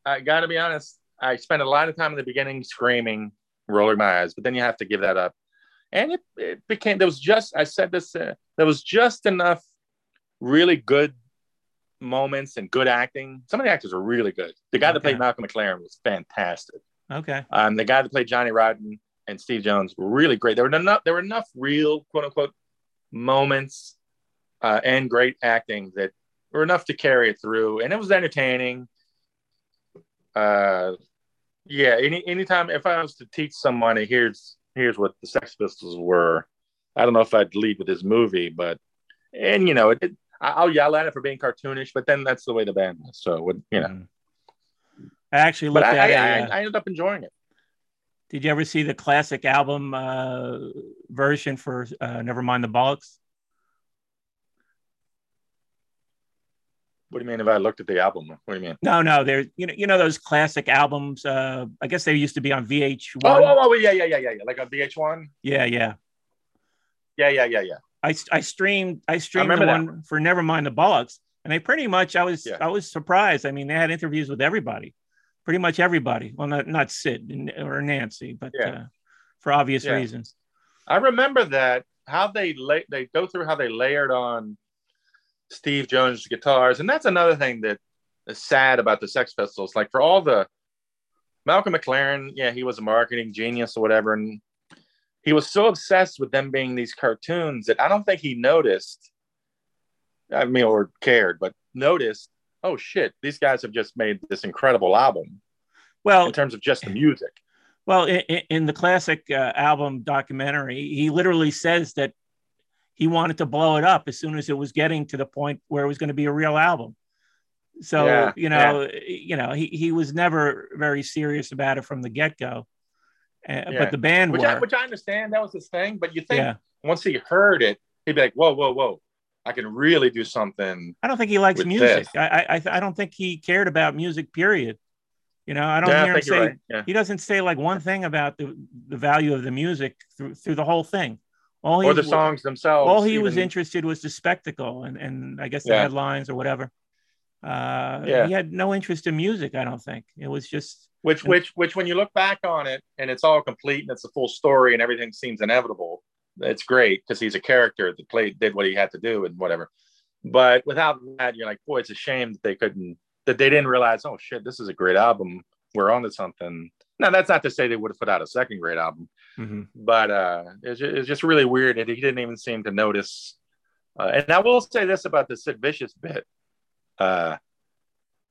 I gotta be honest. I spent a lot of time in the beginning screaming, rolling my eyes, but then you have to give that up. And it, it became there was just I said this uh, there was just enough really good moments and good acting. Some of the actors are really good. The guy that played Malcolm McLaren was fantastic. Okay. Um, the guy that played Johnny Rotten and Steve Jones were really great. There were enough. There were enough real quote unquote moments uh, and great acting that were enough to carry it through, and it was entertaining. Uh, yeah. Any anytime if I was to teach someone, here's here's what the Sex Pistols were. I don't know if I'd lead with this movie, but and you know it. it I- I'll yell at it for being cartoonish, but then that's the way the band was. So, would you know? Mhm. I actually looked I, at I, it. uh, I ended up enjoying it. did you ever see the classic album uh, version for uh, Never Mind the Bollocks? What do you mean if I looked at the album? What do you mean? No, no. There's you know you know those classic albums. Uh, I guess they used to be on VH1. Oh, oh, oh, yeah, yeah, yeah, yeah, yeah. Like on VH1. Yeah, yeah. Yeah, yeah, yeah, yeah. I, I streamed I streamed remember the that one for Nevermind the Bollocks, and they pretty much I was Yeah. I was surprised. I mean, they had interviews with everybody, pretty much everybody. Well, not not Sid or Nancy, but Yeah. uh, for obvious Yeah. reasons. I remember that how they lay they go through how they layered on Steve Jones' guitars, and that's another thing that is sad about the Sex Pistols. Like for all the Malcolm McLaren, yeah, he was a marketing genius or whatever, and he was so obsessed with them being these cartoons that I don't think he noticed. I mean, or cared, but noticed. Oh shit! These guys have just made this incredible album Well, in terms of just the music. Well, in, in the classic uh, album documentary, he literally says that he wanted to blow it up as soon as it was getting to the point where it was going to be a real album. So Yeah, you know, you know, he, he was never very serious about it from the get go. Uh, Yeah. But the band Which I, which I understand that was his thing, but you think yeah. once he heard it, he'd be like, "Whoa, whoa, whoa! I can really do something." I don't think he likes music. I, I I I don't think he cared about music. Period. You know, I don't Yeah, I hear him say right. Yeah. he doesn't say like one thing about the the value of the music through through the whole thing. All Or the songs themselves. all he was interested was the spectacle and, and I guess the Yeah. headlines or whatever. Uh, Yeah. He had no interest in music. I don't think it was just which, which, which, when you look back on it and it's all complete and it's a full story and everything seems inevitable, it's great because he's a character that played, did what he had to do and whatever. But without that, you're like, boy, it's a shame that they couldn't, that they didn't realize, oh shit, this is a great album. We're on to something. Now, that's not to say they would have put out a second great album, but uh, it's, just, it's just really weird that he didn't even seem to notice Uh, and I will say this about the Sid Vicious bit. Uh,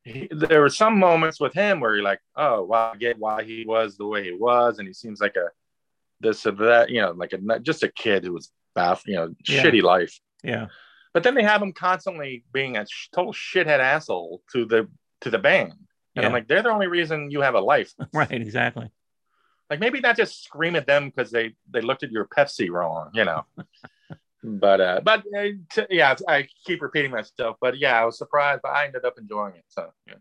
he, there were some moments with him where you're like, oh, wow, I get why he was the way he was, and he seems like a this or that, you know, like a just a kid who was baff, you know, Yeah. shitty life. Yeah. But then they have him constantly being a sh- total shithead asshole to the to the band, and Yeah. I'm like, they're the only reason you have a life. Right. Exactly. Like maybe not just scream at them because they they looked at your Pepsi wrong, you know. but uh, but uh, t- yeah, I keep repeating myself. But yeah, I was surprised, but I ended up enjoying it. So yeah,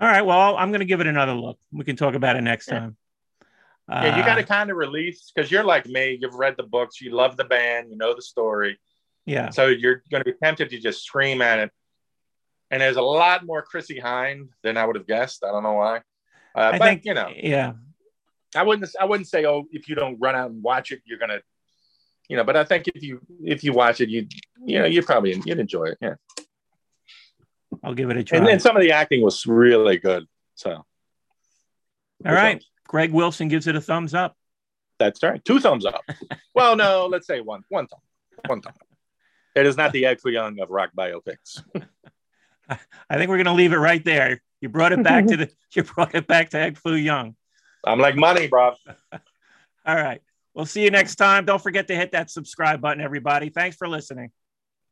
All right. Well, I'm going to give it another look. We can talk about it next Yeah. time. yeah you Uh, got to kind of release because you're like me. You've read the books, you love the band, you know the story. Yeah. So you're going to be tempted to just scream at it. And there's a lot more Chrissie Hynde than I would have guessed. I don't know why. Uh, I but think you know, Yeah. I wouldn't. I wouldn't say, oh, if you don't run out and watch it, you're gonna, you know. But I think if you if you watch it, you you know you probably you'd enjoy it. Yeah. I'll give it a try. And then some of the acting was really good. So. All right. Greg Wilson gives it a thumbs up. That's right. Two thumbs up. well, no, let's say one. One thumb. One thumb. It is not the Ed Young of rock biopics. I think we're going to leave it right there. You brought it back to the. You brought it back to Egg Foo Young. I'm like money, bro. All right. We'll see you next time. Don't forget to hit that subscribe button, everybody. Thanks for listening.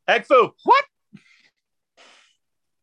Egg foo. What?